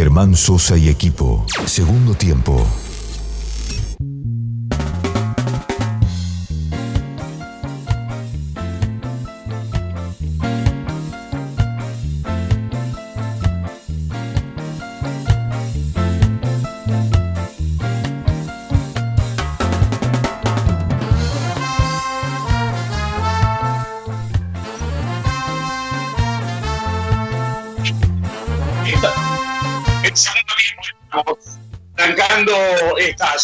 Germán Sosa y equipo. Segundo tiempo.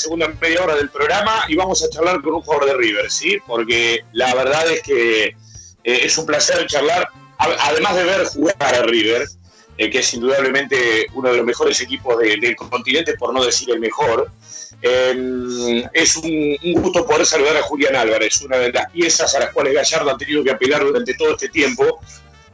Segunda media hora del programa y vamos a charlar con un jugador de River, ¿sí? Porque la verdad es que eh, es un placer charlar, además de ver jugar a River, eh, que es indudablemente uno de los mejores equipos del continente, por no decir el mejor. Em, es un, un, gusto poder saludar a Julián Álvarez, una de las piezas a las cuales Gallardo ha tenido que apelar durante todo este tiempo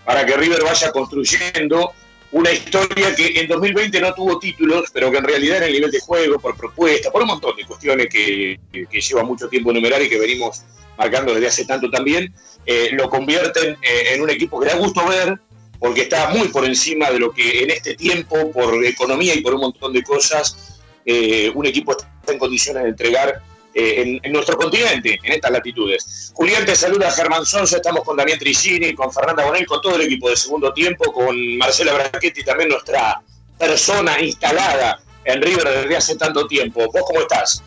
para que River vaya construyendo una historia que en 2020 no tuvo títulos, pero que en realidad en el nivel de juego, por propuesta, por un montón de cuestiones que, lleva mucho tiempo enumerar y que venimos marcando desde hace tanto también, eh, lo convierten eh, en un equipo que da gusto ver, porque está muy por encima de lo que en este tiempo, por economía y por un montón de cosas, eh, un equipo está en condiciones de entregar eh, en, nuestro continente, en estas latitudes. Julián, te saluda Germán Sonso, estamos con Damián Tricini, con Fernanda Bonel, con todo el equipo de segundo tiempo, con Marcela Brachetti, también nuestra persona instalada en River desde hace tanto tiempo. ¿Vos cómo estás?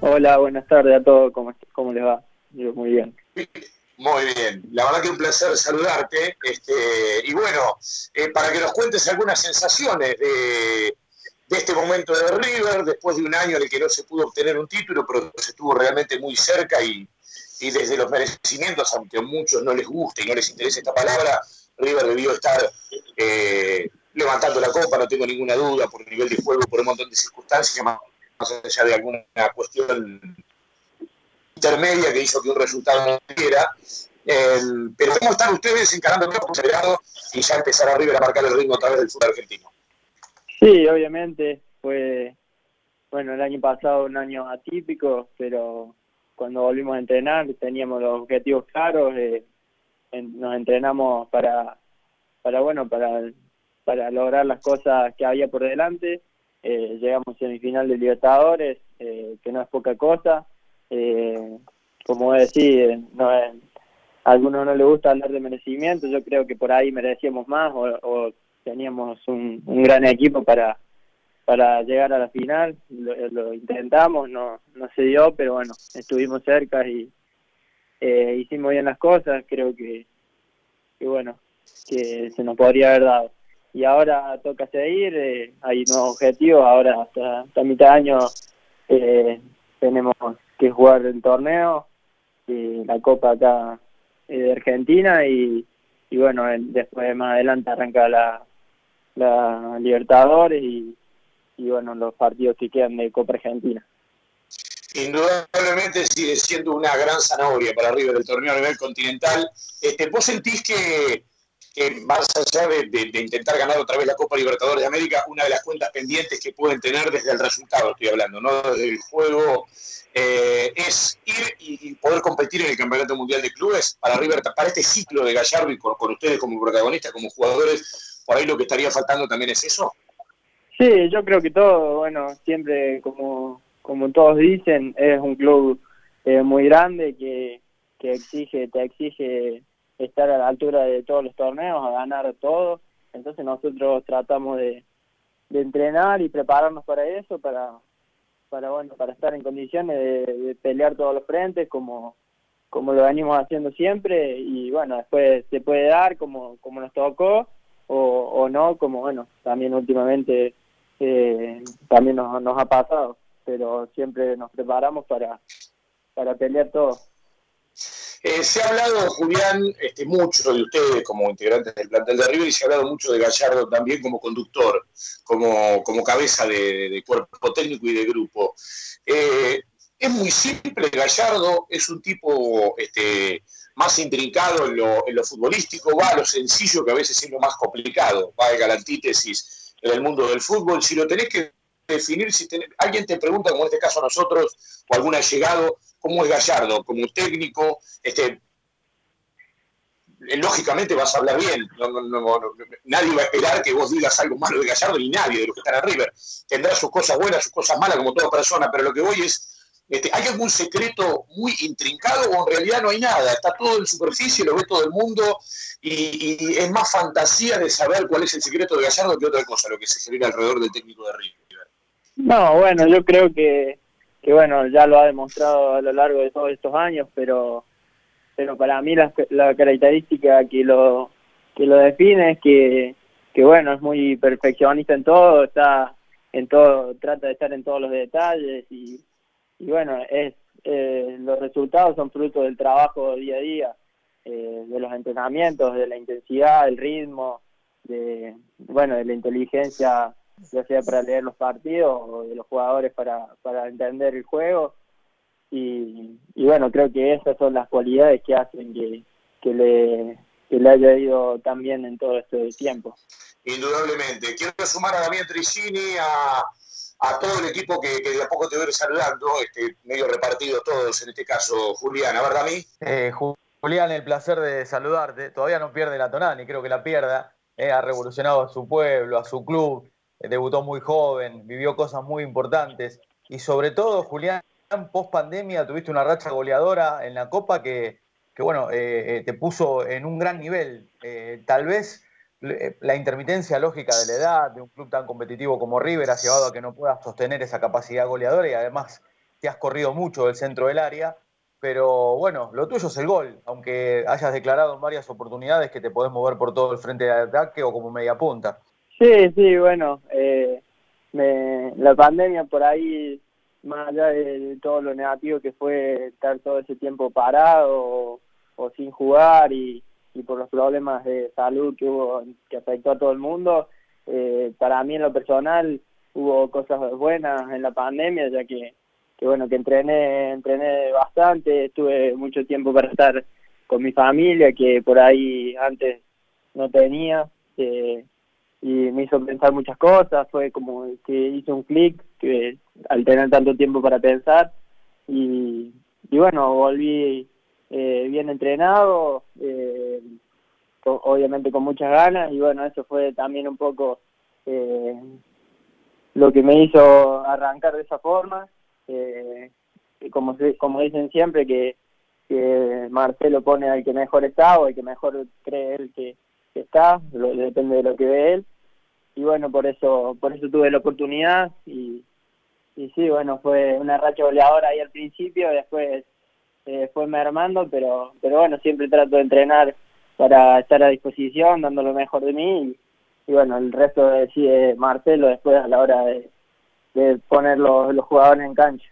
Hola, buenas tardes a todos, ¿cómo, cómo les va? Yo muy bien. Muy bien, la verdad que un placer saludarte. Este, y bueno, eh, para que nos cuentes algunas sensaciones de, de este momento de River, después de un año en que no se pudo obtener un título, pero se estuvo realmente muy cerca y, desde los merecimientos, aunque a muchos no les guste y no les interese esta palabra, River debió estar eh, levantando la copa, no tengo ninguna duda, por el nivel de juego, por un montón de circunstancias, más allá de alguna cuestión intermedia que hizo que un resultado no diera. pero ¿cómo están ustedes encarando el acelerado y ya empezar a River a marcar el ritmo a través del fútbol argentino? Sí, obviamente fue, bueno, el año pasado un año atípico, pero cuando volvimos a entrenar teníamos los objetivos claros, eh, nos entrenamos para, para bueno, para, para lograr las cosas que había por delante. Eh, llegamos a semifinal de Libertadores, eh, que no es poca cosa. Eh, como decir, no es, a algunos no les gusta hablar de merecimiento, yo creo que por ahí merecíamos más o, o teníamos un, gran equipo para para llegar a la final, lo, intentamos, no, no se dio, pero bueno, estuvimos cerca y eh, hicimos bien las cosas, creo que, que bueno, que se nos podría haber dado. Y ahora toca seguir, eh, hay nuevos objetivos, ahora hasta, mitad de año eh, tenemos que jugar el torneo, y la Copa acá de Argentina. Y, y bueno, después más adelante arranca la, la Libertadores y, y bueno, los partidos que quedan de Copa Argentina. Indudablemente sigue siendo una gran zanahoria para River del torneo a nivel continental. Este, ¿Vos sentís que, más allá de, intentar ganar otra vez la Copa Libertadores de América, una de las cuentas pendientes que pueden tener desde el resultado, estoy hablando, no desde el juego, eh, es ir y, poder competir en el Campeonato Mundial de Clubes para River, para este ciclo de Gallardo y con ustedes como protagonistas, como jugadores, por ahí lo que estaría faltando también es eso. Sí, yo creo que todo, bueno, siempre como, como todos dicen, es un club eh, muy grande que, que exige, te exige estar a la altura de todos los torneos, a ganar todo. Entonces nosotros tratamos de, de entrenar y prepararnos para eso, para, para bueno, para estar en condiciones de, pelear todos los frentes como, como lo venimos haciendo siempre y bueno, después se puede dar como, como nos tocó o, no, como bueno, también últimamente eh, también nos, nos ha pasado, pero siempre nos preparamos para, para pelear todo. Eh, se ha hablado, Julián, este, mucho de ustedes como integrantes del plantel de River y se ha hablado mucho de Gallardo también como conductor, como, como cabeza de, cuerpo técnico y de grupo. Eh, es muy simple, Gallardo es un tipo este, más intrincado en lo, en lo, futbolístico, va a lo sencillo que a veces es lo más complicado, va a la antítesis en el mundo del fútbol. Si lo tenés que definir, si alguien te pregunta, como en este caso nosotros, o algún allegado, ¿cómo es Gallardo? Como técnico, este, lógicamente vas a hablar bien. nadie va a esperar que vos digas algo malo de Gallardo, ni nadie de los que están en River. Tendrá sus cosas buenas, sus cosas malas, como toda persona, pero lo que voy es, este, ¿hay algún secreto muy intrincado o en realidad no hay nada? Está todo en superficie, lo ve todo el mundo y, es más fantasía de saber cuál es el secreto de Gallardo que otra cosa, lo que se genera alrededor del técnico de River. No, bueno, yo creo que, que bueno, ya lo ha demostrado a lo largo de todos estos años, pero pero para mí la, la característica que lo que lo define es que, que bueno es muy perfeccionista en todo está en todo trata de estar en todos los detalles y, y bueno es eh, los resultados son fruto del trabajo día a día eh, de los entrenamientos de la intensidad del ritmo de bueno de la inteligencia ya sea para leer los partidos o de los jugadores para para entender el juego y, bueno, creo que esas son las cualidades que hacen que, que le, que le haya ido tan bien en todo este tiempo. Indudablemente. Quiero sumar a Damián Tricini, a, a todo el equipo que, de a poco te voy a ir saludando, este, medio repartido todos, en este caso Julián. A ver, Dami. Eh, Julián, el placer de saludarte. Todavía no pierde la tonada, ni creo que la pierda. Eh, ha revolucionado a su pueblo, a su club, eh, debutó muy joven, vivió cosas muy importantes. Y sobre todo, Julián, post pandemia tuviste una racha goleadora en la Copa que, bueno, eh, eh, te puso en un gran nivel. Tal vez la intermitencia lógica de la edad de un club tan competitivo como River ha llevado a que no puedas sostener esa capacidad goleadora y además te has corrido mucho del centro del área. Pero bueno, lo tuyo es el gol, aunque hayas declarado en varias oportunidades que te podés mover por todo el frente de ataque o como media punta. Sí, sí, bueno, la pandemia por ahí más allá de, todo lo negativo que fue estar todo ese tiempo parado o, sin jugar y, y, por los problemas de salud que hubo que afectó a todo el mundo, eh, para mí en lo personal hubo cosas buenas en la pandemia, ya que, que bueno, que entrené, entrené bastante, estuve mucho tiempo para estar con mi familia, que por ahí antes no tenía. Eh, y me hizo pensar muchas cosas, fue como que hice un clic que al tener tanto tiempo para pensar y, y bueno, volví eh, bien entrenado, eh, obviamente con muchas ganas y bueno, eso fue también un poco eh, lo que me hizo arrancar de esa forma, eh, como, como dicen siempre que, que Marcelo pone al que mejor está o al que mejor cree él que, está, depende de lo que ve él. Y bueno, por eso por eso tuve la oportunidad y, y sí, bueno, fue una racha goleadora ahí al principio, después eh, fue mermando, pero, pero bueno, siempre trato de entrenar para estar a disposición, dando lo mejor de mí y, bueno, el resto decide Marcelo después a la hora de, de poner los, los jugadores en cancha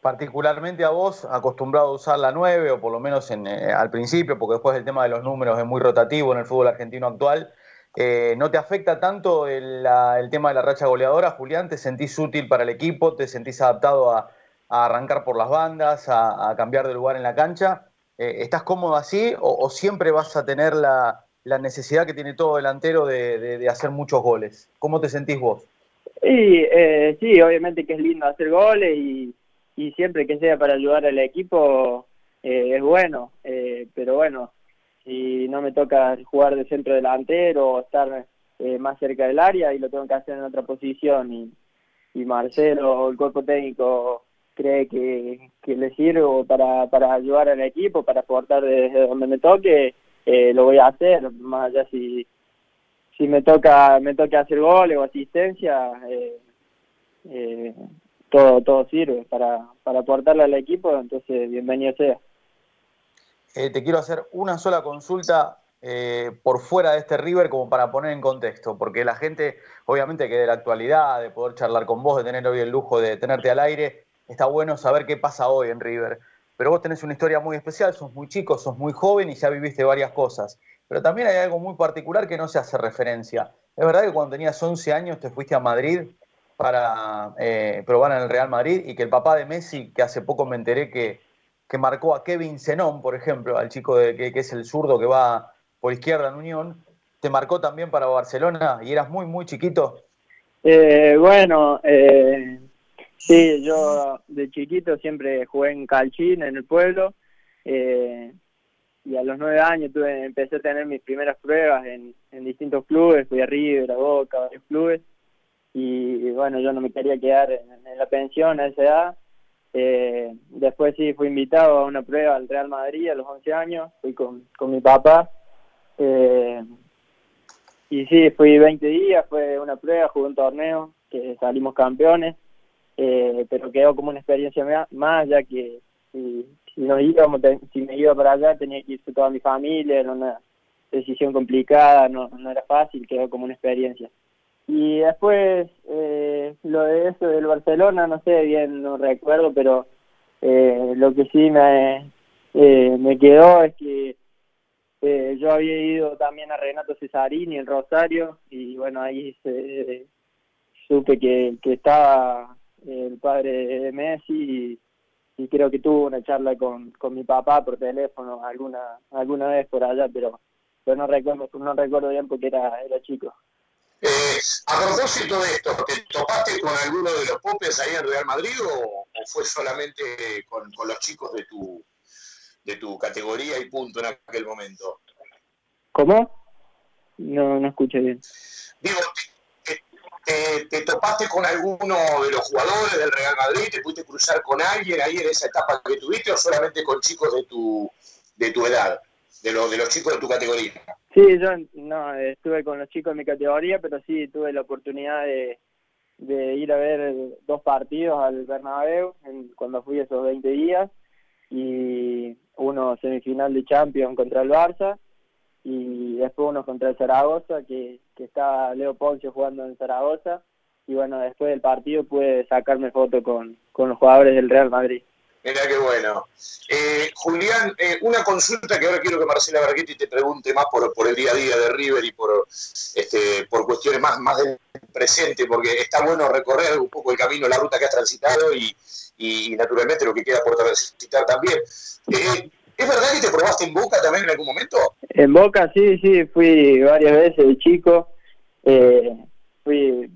particularmente a vos, acostumbrado a usar la 9, o por lo menos en, eh, al principio, porque después el tema de los números es muy rotativo en el fútbol argentino actual, eh, ¿No te afecta tanto el, tema de la racha goleadora, Julián? ¿Te sentís útil para el equipo? ¿Te sentís adaptado a, arrancar por las bandas, a, cambiar de lugar en la cancha? Eh, ¿Estás cómodo así o, siempre vas a tener la, necesidad que tiene todo delantero de, hacer muchos goles? ¿Cómo te sentís vos? Sí, eh, sí, obviamente que es lindo hacer goles y, siempre que sea para ayudar al equipo es bueno, pero bueno, si no me toca jugar de centro delantero o estar eh, más cerca del área y lo tengo que hacer en otra posición y, y Marcelo o el cuerpo técnico cree que, que le sirvo para, para ayudar al equipo, para aportar desde donde me toque, eh, lo voy a hacer, más allá si, si me toca me toca hacer goles o asistencia, eh, eh, todo todo sirve para, para aportarle al equipo, entonces bienvenido sea. Te quiero hacer una sola consulta eh, por fuera de este River como para poner en contexto, porque la gente, obviamente que de la actualidad, de poder charlar con vos, de tener hoy el lujo de tenerte al aire, está bueno saber qué pasa hoy en River. Pero vos tenés una historia muy especial, sos muy chico, sos muy joven y ya viviste varias cosas. Pero también hay algo muy particular que no se hace referencia. Es verdad que cuando tenías 11 años te fuiste a Madrid para eh, probar en el Real Madrid y que el papá de Messi, que hace poco me enteré que que marcó a Kevin Zenón, por ejemplo, al chico de, que, es el zurdo que va por izquierda en Unión, te marcó también para Barcelona y eras muy, muy chiquito. Eh, bueno, eh, sí, yo de chiquito siempre jugué en Calchín, en el pueblo, eh, y a los nueve años tuve, empecé a tener mis primeras pruebas en, en distintos clubes, fui a River, a Boca, varios clubes, y, bueno, yo no me quería quedar en, la pensión a esa edad. Eh, después sí fui invitado a una prueba al Real Madrid a los 11 años, fui con, con mi papá. Eh, y sí, fui 20 días, fue una prueba, jugué un torneo, que salimos campeones, eh, pero quedó como una experiencia más, ya que si, si nos íbamos, si me iba para allá tenía que irse toda mi familia, era una decisión complicada, no, no era fácil, quedó como una experiencia. Y después, eh, lo de eso del Barcelona, no sé bien, no recuerdo, pero eh, lo que sí me, eh, me quedó es que eh, yo había ido también a Renato Cesarini en Rosario y bueno, ahí se, supe que, que estaba el padre de Messi y, creo que tuvo una charla con, con mi papá por teléfono alguna alguna vez por allá, pero pero no recuerdo no recuerdo bien porque era era chico. Eh, a propósito de esto, ¿te topaste con alguno de los popes ahí en Real Madrid o, fue solamente con, con, los chicos de tu de tu categoría y punto en aquel momento? ¿Cómo? No, no escuché bien. Digo, te, topaste con alguno de los jugadores del Real Madrid? ¿Te pudiste cruzar con alguien ahí en esa etapa que tuviste o solamente con chicos de tu, de tu edad, de, de los chicos de tu categoría? Sí, yo no, estuve con los chicos de mi categoría, pero sí tuve la oportunidad de, de ir a ver dos partidos al Bernabéu en, cuando fui esos 20 días y uno semifinal de Champions contra el Barça y después uno contra el Zaragoza, que, que estaba Leo Poncio jugando en Zaragoza, y bueno, después del partido pude sacarme foto con, con los jugadores del Real Madrid. Mira qué bueno. Eh, Julián, eh, una consulta que ahora quiero que Marcela Barghetti te pregunte más por, por el día a día de River y por, este, por cuestiones más, más del presente, porque está bueno recorrer un poco el camino, la ruta que has transitado y, y naturalmente lo que queda por transitar también. Eh, ¿Es verdad que te probaste en Boca también en algún momento? En Boca sí, sí, fui varias veces de chico. Eh, fui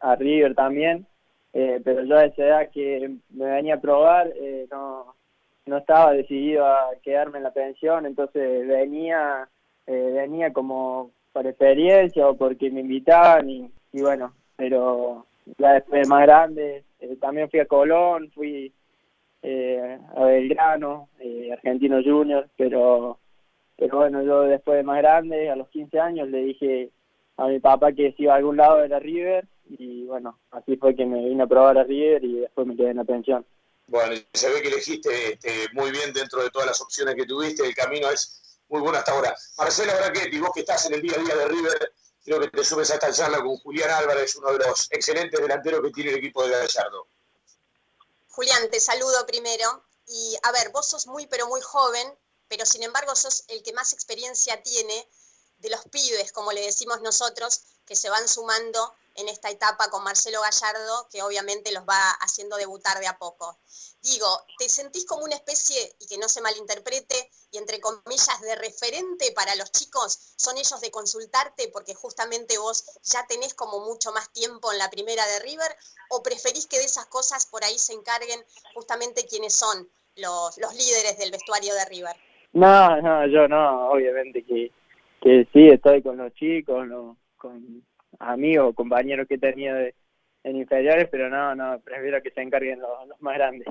a River también, eh, pero yo a esa edad que me venía a probar eh, no, no estaba decidido a quedarme en la pensión, entonces venía venía como por experiencia o porque me invitaban y, y bueno, pero ya después más grande, también fui a Colón, fui eh, a Belgrano, eh, Argentino Junior, pero, pero bueno, yo después de más grande, a los 15 años, le dije a mi papá que si iba a algún lado era River y bueno, así fue que me vine a probar a River y después me quedé en la pensión. Bueno, se ve que elegiste este, muy bien dentro de todas las opciones que tuviste, el camino es muy bueno hasta ahora. Marcelo Brachetti, vos que estás en el día a día de River, creo que te subes a esta charla con Julián Álvarez, uno de los excelentes delanteros que tiene el equipo de Gallardo. Julián, te saludo primero. Y a ver, vos sos muy, pero muy joven, pero sin embargo sos el que más experiencia tiene de los pibes, como le decimos nosotros, que se van sumando en esta etapa con Marcelo Gallardo, que obviamente los va haciendo debutar de a poco. Digo, ¿te sentís como una especie, y que no se malinterprete, y entre comillas, de referente para los chicos? ¿Son ellos de consultarte porque justamente vos ya tenés como mucho más tiempo en la primera de River? ¿O preferís que de esas cosas por ahí se encarguen justamente quienes son los, líderes del vestuario de River? No, no, yo no, obviamente que, que sí, estoy con los chicos, con amigos, compañeros que he tenido en inferiores, pero no, no, prefiero que se encarguen los, más grandes.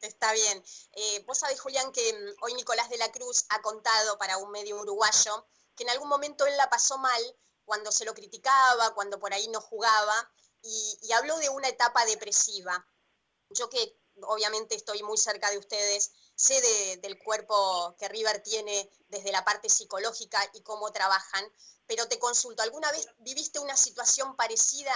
Está bien. Eh, vos sabés, Julián, que mm, hoy Nicolás de la Cruz ha contado para un medio uruguayo que en algún momento él la pasó mal cuando se lo criticaba, cuando por ahí no jugaba, y habló de una etapa depresiva. Yo que obviamente estoy muy cerca de ustedes, sé del cuerpo que River tiene desde la parte psicológica y cómo trabajan, pero te consulto, ¿alguna vez viviste una situación parecida?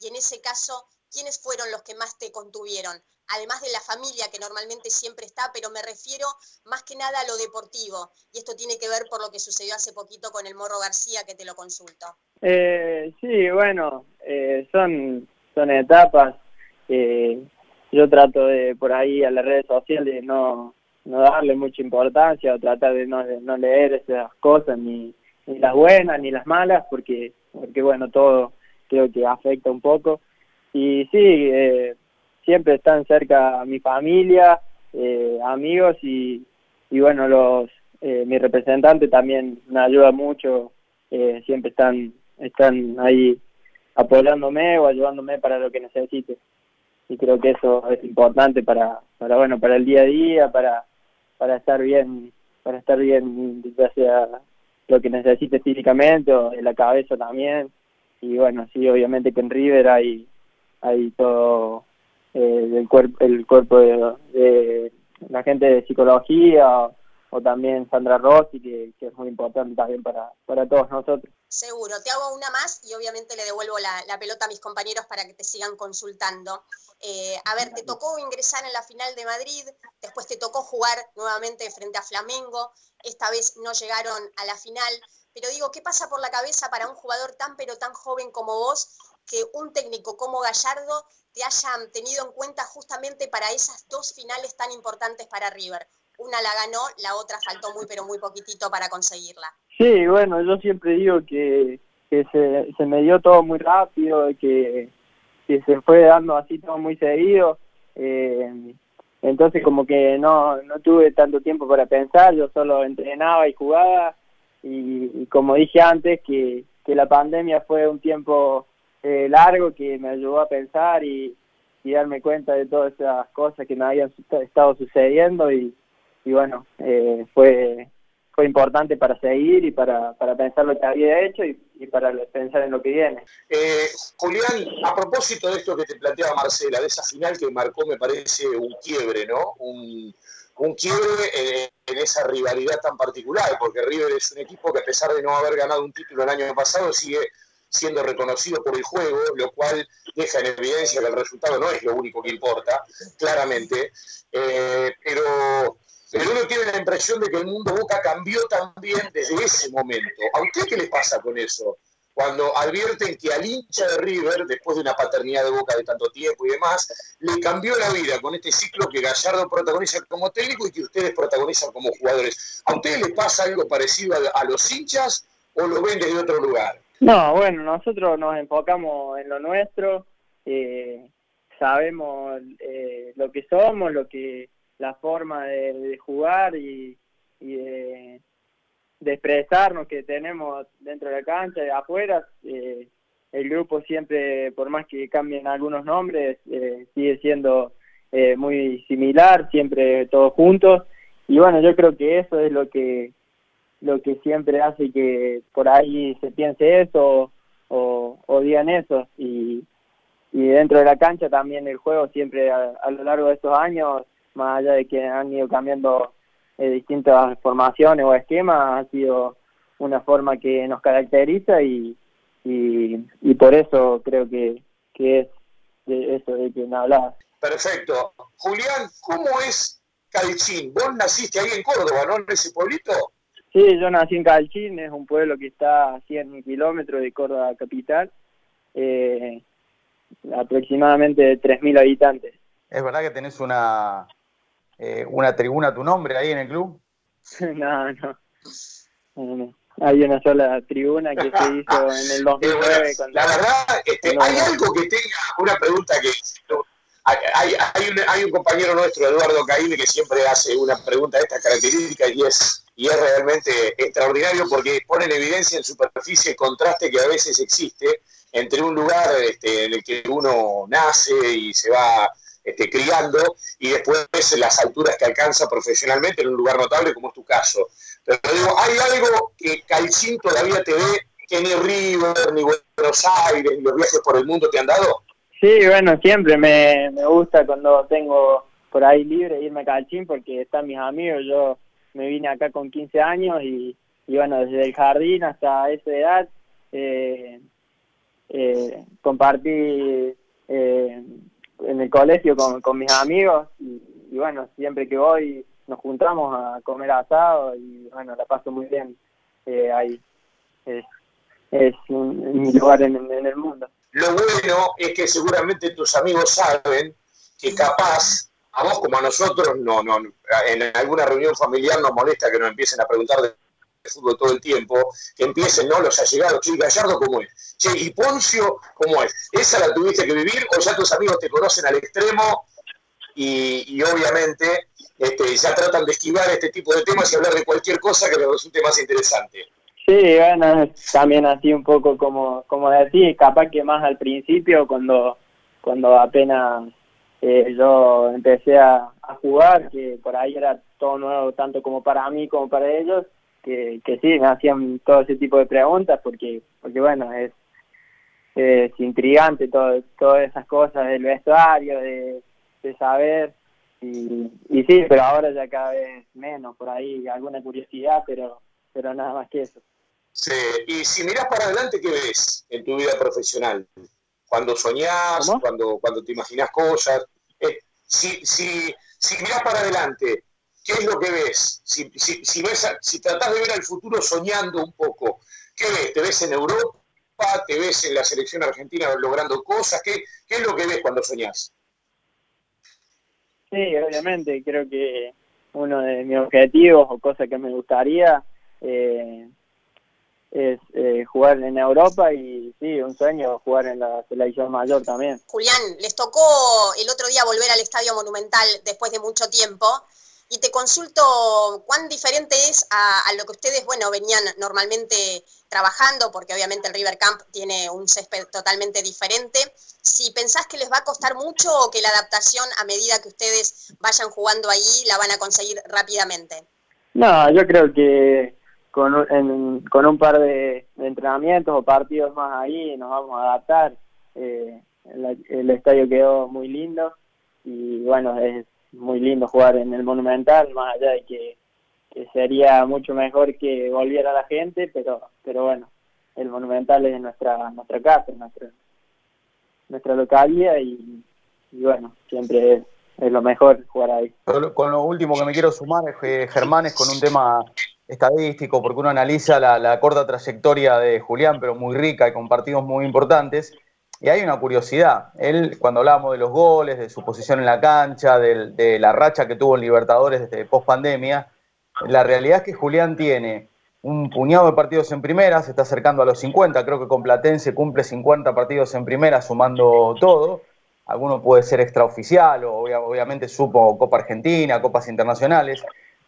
Y en ese caso, ¿quiénes fueron los que más te contuvieron? Además de la familia que normalmente siempre está, pero me refiero más que nada a lo deportivo. Y esto tiene que ver por lo que sucedió hace poquito con el Morro García, que te lo consulto. Eh, sí, bueno, eh, son, son etapas. Eh, yo trato de por ahí a las redes sociales no, no darle mucha importancia o tratar de no, no leer esas cosas, ni, ni las buenas ni las malas, porque, porque bueno, todo creo que afecta un poco. Y sí, eh, siempre están cerca mi familia, eh, amigos y, y bueno, los, eh, mi representante también me ayuda mucho, eh, siempre están, están ahí apoyándome o ayudándome para lo que necesite. Y creo que eso es importante para, para bueno, para el día a día, para, para estar bien, para estar bien, ya sea lo que necesite físicamente o en la cabeza también. Y bueno, sí, obviamente que en River hay, hay todo eh, el, cuerpo el cuerpo de, la gente de psicología o, también Sandra Rossi, que, es muy importante también para, para todos nosotros. Seguro, te hago una más y obviamente le devuelvo la, pelota a mis compañeros para que te sigan consultando. Eh, a ver, te tocó ingresar en la final de Madrid, después te tocó jugar nuevamente frente a Flamengo, esta vez no llegaron a la final, pero digo, ¿qué pasa por la cabeza para un jugador tan pero tan joven como vos que un técnico como Gallardo te hayan tenido en cuenta justamente para esas dos finales tan importantes para River? Una la ganó, la otra faltó muy pero muy poquitito para conseguirla. Sí, bueno, yo siempre digo que, que se, se me dio todo muy rápido, que, que se fue dando así todo muy seguido. Eh, entonces como que no, no tuve tanto tiempo para pensar, yo solo entrenaba y jugaba y, como dije antes que, que, la pandemia fue un tiempo eh, largo que me ayudó a pensar y, y, darme cuenta de todas esas cosas que me habían estado sucediendo y, y bueno, eh, fue fue importante para seguir y para, para pensar lo que había hecho y, para pensar en lo que viene. Eh, Julián, a propósito de esto que te planteaba Marcela, de esa final que marcó, me parece, un quiebre, ¿no? Un, un quiebre en, esa rivalidad tan particular, porque River es un equipo que a pesar de no haber ganado un título el año pasado, sigue siendo reconocido por el juego, lo cual deja en evidencia que el resultado no es lo único que importa, claramente. Eh, pero pero uno tiene la impresión de que el mundo Boca cambió también desde ese momento. ¿A usted qué le pasa con eso? Cuando advierten que al hincha de River, después de una paternidad de Boca de tanto tiempo y demás, le cambió la vida con este ciclo que Gallardo protagoniza como técnico y que ustedes protagonizan como jugadores. ¿A ustedes les pasa algo parecido a, los hinchas o lo ven desde otro lugar? No, bueno, nosotros nos enfocamos en lo nuestro, eh, sabemos eh, lo que somos, lo que la forma de, jugar y, de, expresarnos que tenemos dentro de la cancha y afuera. Eh, el grupo siempre, por más que cambien algunos nombres, eh, sigue siendo eh, muy similar, siempre todos juntos. Y bueno, yo creo que eso es lo que lo que siempre hace que por ahí se piense eso o, digan eso. Y, y dentro de la cancha también el juego siempre a lo largo de estos años más allá de que han ido cambiando eh, distintas formaciones o esquemas, ha sido una forma que nos caracteriza y, y, por eso creo que, que es de eso de quien hablaba. Perfecto. Julián, ¿cómo es Calchín? Vos naciste ahí en Córdoba, ¿no? En ese pueblito. Sí, yo nací en Calchín, es un pueblo que está a 100 kilómetros de Córdoba capital, eh, aproximadamente 3.000 habitantes. ¿Es verdad que tenés una, eh, una tribuna a tu nombre ahí en el club? no, no. Hay una sola tribuna que se hizo en el 2009. la verdad, este, hay algo que tenga una pregunta que... Hay, hay, un, hay un compañero nuestro, Eduardo Caíme, que siempre hace una pregunta de estas características y es, y es realmente extraordinario porque pone en evidencia en superficie el contraste que a veces existe entre un lugar este, en el que uno nace y se va este, criando y después las alturas que alcanza profesionalmente en un lugar notable como es tu caso. Pero digo, ¿hay algo que Calcín todavía te ve que ni River, ni Buenos Aires, ni los viajes por el mundo te han dado? Sí, bueno, siempre me, me gusta cuando tengo por ahí libre irme a Calcín porque están mis amigos. Yo me vine acá con 15 años y, y bueno, desde el jardín hasta esa edad eh, eh, compartí eh, en el colegio con, con mis amigos y, bueno, siempre que voy nos juntamos a comer asado y bueno, la paso muy bien eh, ahí. Es, es mi lugar en, el mundo. Lo bueno es que seguramente tus amigos saben que capaz a vos como a nosotros no, no en alguna reunión familiar nos molesta que nos empiecen a preguntar de fútbol todo el tiempo, que empiecen, ¿no? Los allegados, che, Gallardo, ¿cómo es? Che, y Poncio, ¿cómo es? ¿Esa la tuviste que vivir o ya tus amigos te conocen al extremo y, obviamente este, ya tratan de esquivar este tipo de temas y hablar de cualquier cosa que les resulte más interesante. Sí, bueno, también así un poco como, como decís, capaz que más al principio cuando, cuando apenas eh, yo empecé a, jugar, que por ahí era todo nuevo tanto como para mí como para ellos, que, que sí, me hacían todo ese tipo de preguntas porque, porque bueno, es, es intrigante todo, todas esas cosas del vestuario, de, de saber, y, y sí, pero ahora ya cada vez menos, por ahí alguna curiosidad, pero, pero nada más que eso. Sí, y si miras para adelante, ¿qué ves en tu vida profesional? Cuando soñás, cuando, cuando te imaginas cosas. Eh, si, si, si mirás para adelante, ¿qué es lo que ves? Si, si, si, ves, si tratás de ver al futuro soñando un poco, ¿qué ves? ¿Te ves en Europa? ¿Te ves en la selección argentina logrando cosas? ¿Qué, qué es lo que ves cuando soñás? Sí, obviamente, creo que uno de mis objetivos o cosas que me gustaría eh, es eh, jugar en Europa y sí, un sueño jugar en la selección mayor también. Julián, les tocó el otro día volver al Estadio Monumental después de mucho tiempo y te consulto cuán diferente es a, lo que ustedes, bueno, venían normalmente trabajando, porque obviamente el River Camp tiene un césped totalmente diferente. Si pensás que les va a costar mucho o que la adaptación a medida que ustedes vayan jugando ahí la van a conseguir rápidamente. No, yo creo que con un, con un par de, entrenamientos o partidos más ahí nos vamos a adaptar. Eh, el, estadio quedó muy lindo y bueno, es muy lindo jugar en el Monumental, más allá de que, sería mucho mejor que volviera la gente, pero pero bueno, el Monumental es nuestra nuestra casa, nuestra, nuestra localidad y, bueno, siempre es, lo mejor jugar ahí. Con lo último que me quiero sumar, es, Germán, es con un tema estadístico, porque uno analiza la, corta trayectoria de Julián, pero muy rica y con partidos muy importantes. Y hay una curiosidad. Él, cuando hablábamos de los goles, de su posición en la cancha, de, la racha que tuvo en Libertadores desde post pandemia, la realidad es que Julián tiene un puñado de partidos en primera, se está acercando a los 50, creo que con Platense cumple 50 partidos en primera, sumando todo. Alguno puede ser extraoficial, o obviamente supo Copa Argentina, Copas Internacionales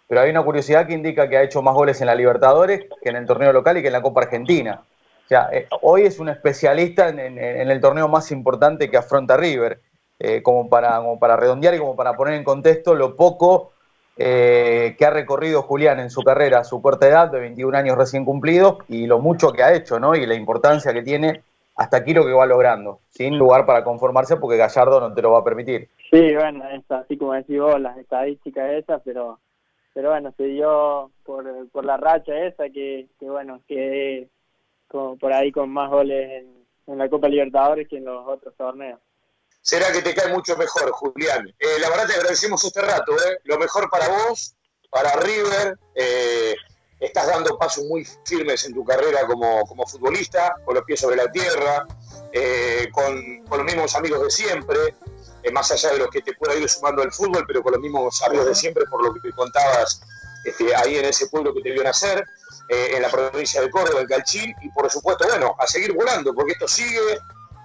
pero hay una curiosidad que indica que ha hecho más goles en la Libertadores que en el torneo local y que en la Copa Argentina. O sea, eh, hoy es un especialista en, el torneo más importante que afronta River, eh, como, para, para redondear y como para poner en contexto lo poco eh, que ha recorrido Julián en su carrera a su corta edad, de 21 años recién cumplidos, y lo mucho que ha hecho, ¿no? Y la importancia que tiene hasta aquí lo que va logrando, sin lugar para conformarse porque Gallardo no te lo va a permitir. Sí, bueno, es así como decís vos, las estadísticas esas, pero pero bueno, se dio por, por la racha esa que, que bueno, que por ahí con más goles en, la Copa Libertadores que en los otros torneos. Será que te cae mucho mejor, Julián. Eh, la verdad te agradecemos este rato, ¿eh? lo mejor para vos, para River. Eh, estás dando pasos muy firmes en tu carrera como, como futbolista, con los pies sobre la tierra, eh, con, con, los mismos amigos de siempre. Más allá de lo que te pueda ir sumando el fútbol, pero con los mismos amigos de siempre, por lo que te contabas este, ahí en ese pueblo que te vio nacer, eh, en la provincia de Córdoba, el Calchín, y por supuesto, bueno, a seguir volando, porque esto sigue,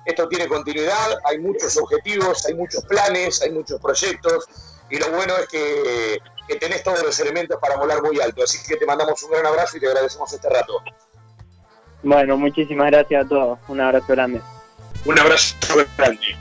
esto tiene continuidad, hay muchos objetivos, hay muchos planes, hay muchos proyectos, y lo bueno es que, que tenés todos los elementos para volar muy alto. Así que te mandamos un gran abrazo y te agradecemos este rato. Bueno, muchísimas gracias a todos. Un abrazo grande. Un abrazo grande.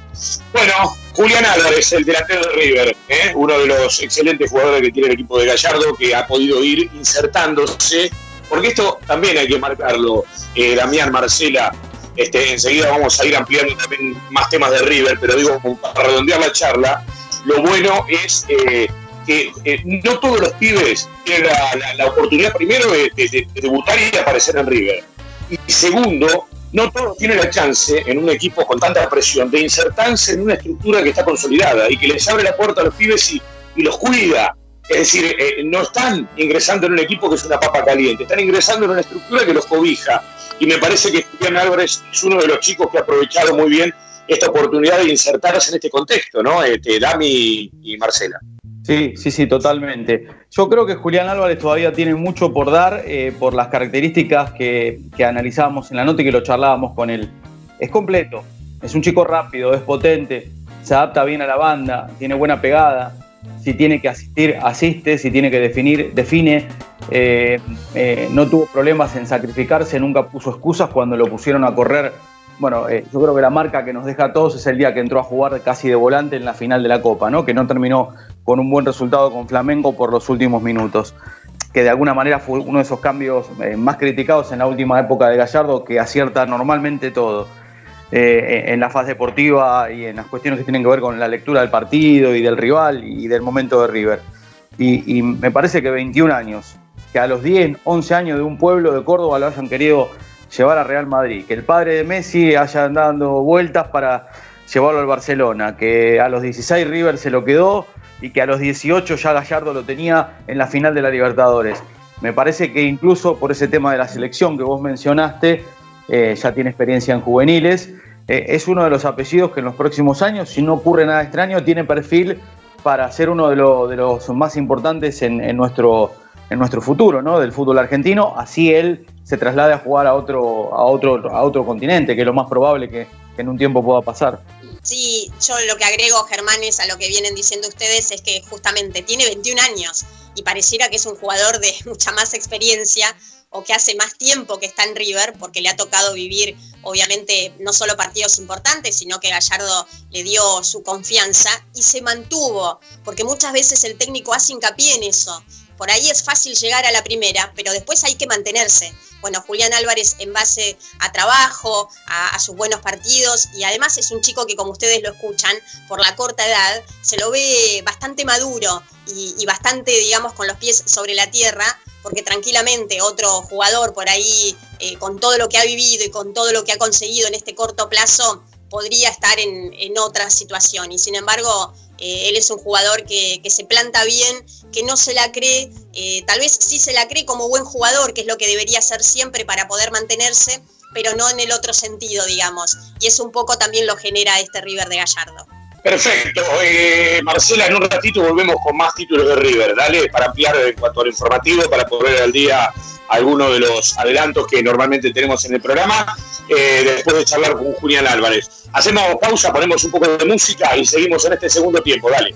Bueno, Julián Álvarez, el delantero de River, ¿eh? uno de los excelentes jugadores que tiene el equipo de Gallardo, que ha podido ir insertándose, porque esto también hay que marcarlo, eh, Damián, Marcela, este, enseguida vamos a ir ampliando también más temas de River, pero digo, para redondear la charla, lo bueno es eh, que no todos los pibes tienen la, oportunidad primero de, de debutar y de aparecer en River. Y segundo, no todos tienen la chance en un equipo con tanta presión de insertarse en una estructura que está consolidada y que les abre la puerta a los pibes y, los cuida. Es decir, eh, no están ingresando en un equipo que es una papa caliente, están ingresando en una estructura que los cobija. Y me parece que Julián Álvarez es uno de los chicos que ha aprovechado muy bien esta oportunidad de insertarse en este contexto, ¿no? Este, Dami y Marcela. Sí, sí, sí, totalmente. Yo creo que Julián Álvarez todavía tiene mucho por dar eh, por las características que, que analizábamos en la nota y que lo charlábamos con él. Es completo, es un chico rápido, es potente, se adapta bien a la banda, tiene buena pegada, si tiene que asistir, asiste, si tiene que definir, define. Eh, eh, no tuvo problemas en sacrificarse, nunca puso excusas cuando lo pusieron a correr. Bueno, eh, yo creo que la marca que nos deja a todos es el día que entró a jugar casi de volante en la final de la Copa, ¿no? que no terminó con un buen resultado con Flamengo por los últimos minutos que de alguna manera fue uno de esos cambios más criticados en la última época de Gallardo, que acierta normalmente todo. Eh, en la fase deportiva y en las cuestiones que tienen que ver con la lectura del partido y del rival y del momento de River. Y, me parece que 21 años, que a los 10, 11 años de un pueblo de Córdoba lo hayan querido llevar a Real Madrid, que el padre de Messi haya dando vueltas para llevarlo al Barcelona, que a los 16 River se lo quedó y que a los 18 ya Gallardo lo tenía en la final de la Libertadores. Me parece que incluso por ese tema de la selección que vos mencionaste, eh, ya tiene experiencia en juveniles. Eh, es uno de los apellidos que en los próximos años, si no ocurre nada extraño, tiene perfil para ser uno de, los más importantes en, nuestro, en nuestro futuro, ¿no? Del fútbol argentino. Así él se traslade a jugar a otro, a otro, a otro continente, que es lo más probable que, que en un tiempo pueda pasar. Sí, yo lo que agrego, Germán, es a lo que vienen diciendo ustedes, es que justamente tiene 21 años y pareciera que es un jugador de mucha más experiencia o que hace más tiempo que está en River, porque le ha tocado vivir, obviamente, no solo partidos importantes, sino que Gallardo le dio su confianza y se mantuvo, porque muchas veces el técnico hace hincapié en eso. Por ahí es fácil llegar a la primera, pero después hay que mantenerse. Bueno, Julián Álvarez en base a trabajo, a, sus buenos partidos y además es un chico que como ustedes lo escuchan, por la corta edad, se lo ve bastante maduro y, bastante, digamos, con los pies sobre la tierra porque tranquilamente otro jugador por ahí, eh, con todo lo que ha vivido y con todo lo que ha conseguido en este corto plazo, podría estar en, otra situación. Y sin embargo, eh, él es un jugador que, se planta bien, que no se la cree, eh, tal vez sí se la cree como buen jugador, que es lo que debería ser siempre para poder mantenerse, pero no en el otro sentido, digamos. Y eso un poco también lo genera este River de Gallardo. Perfecto. Eh, Marcela, en un ratito volvemos con más títulos de River. Dale, para ampliar en cuanto al informativo, para poner al día algunos de los adelantos que normalmente tenemos en el programa, eh, después de charlar con Julián Álvarez. Hacemos pausa, ponemos un poco de música y seguimos en este segundo tiempo. Dale.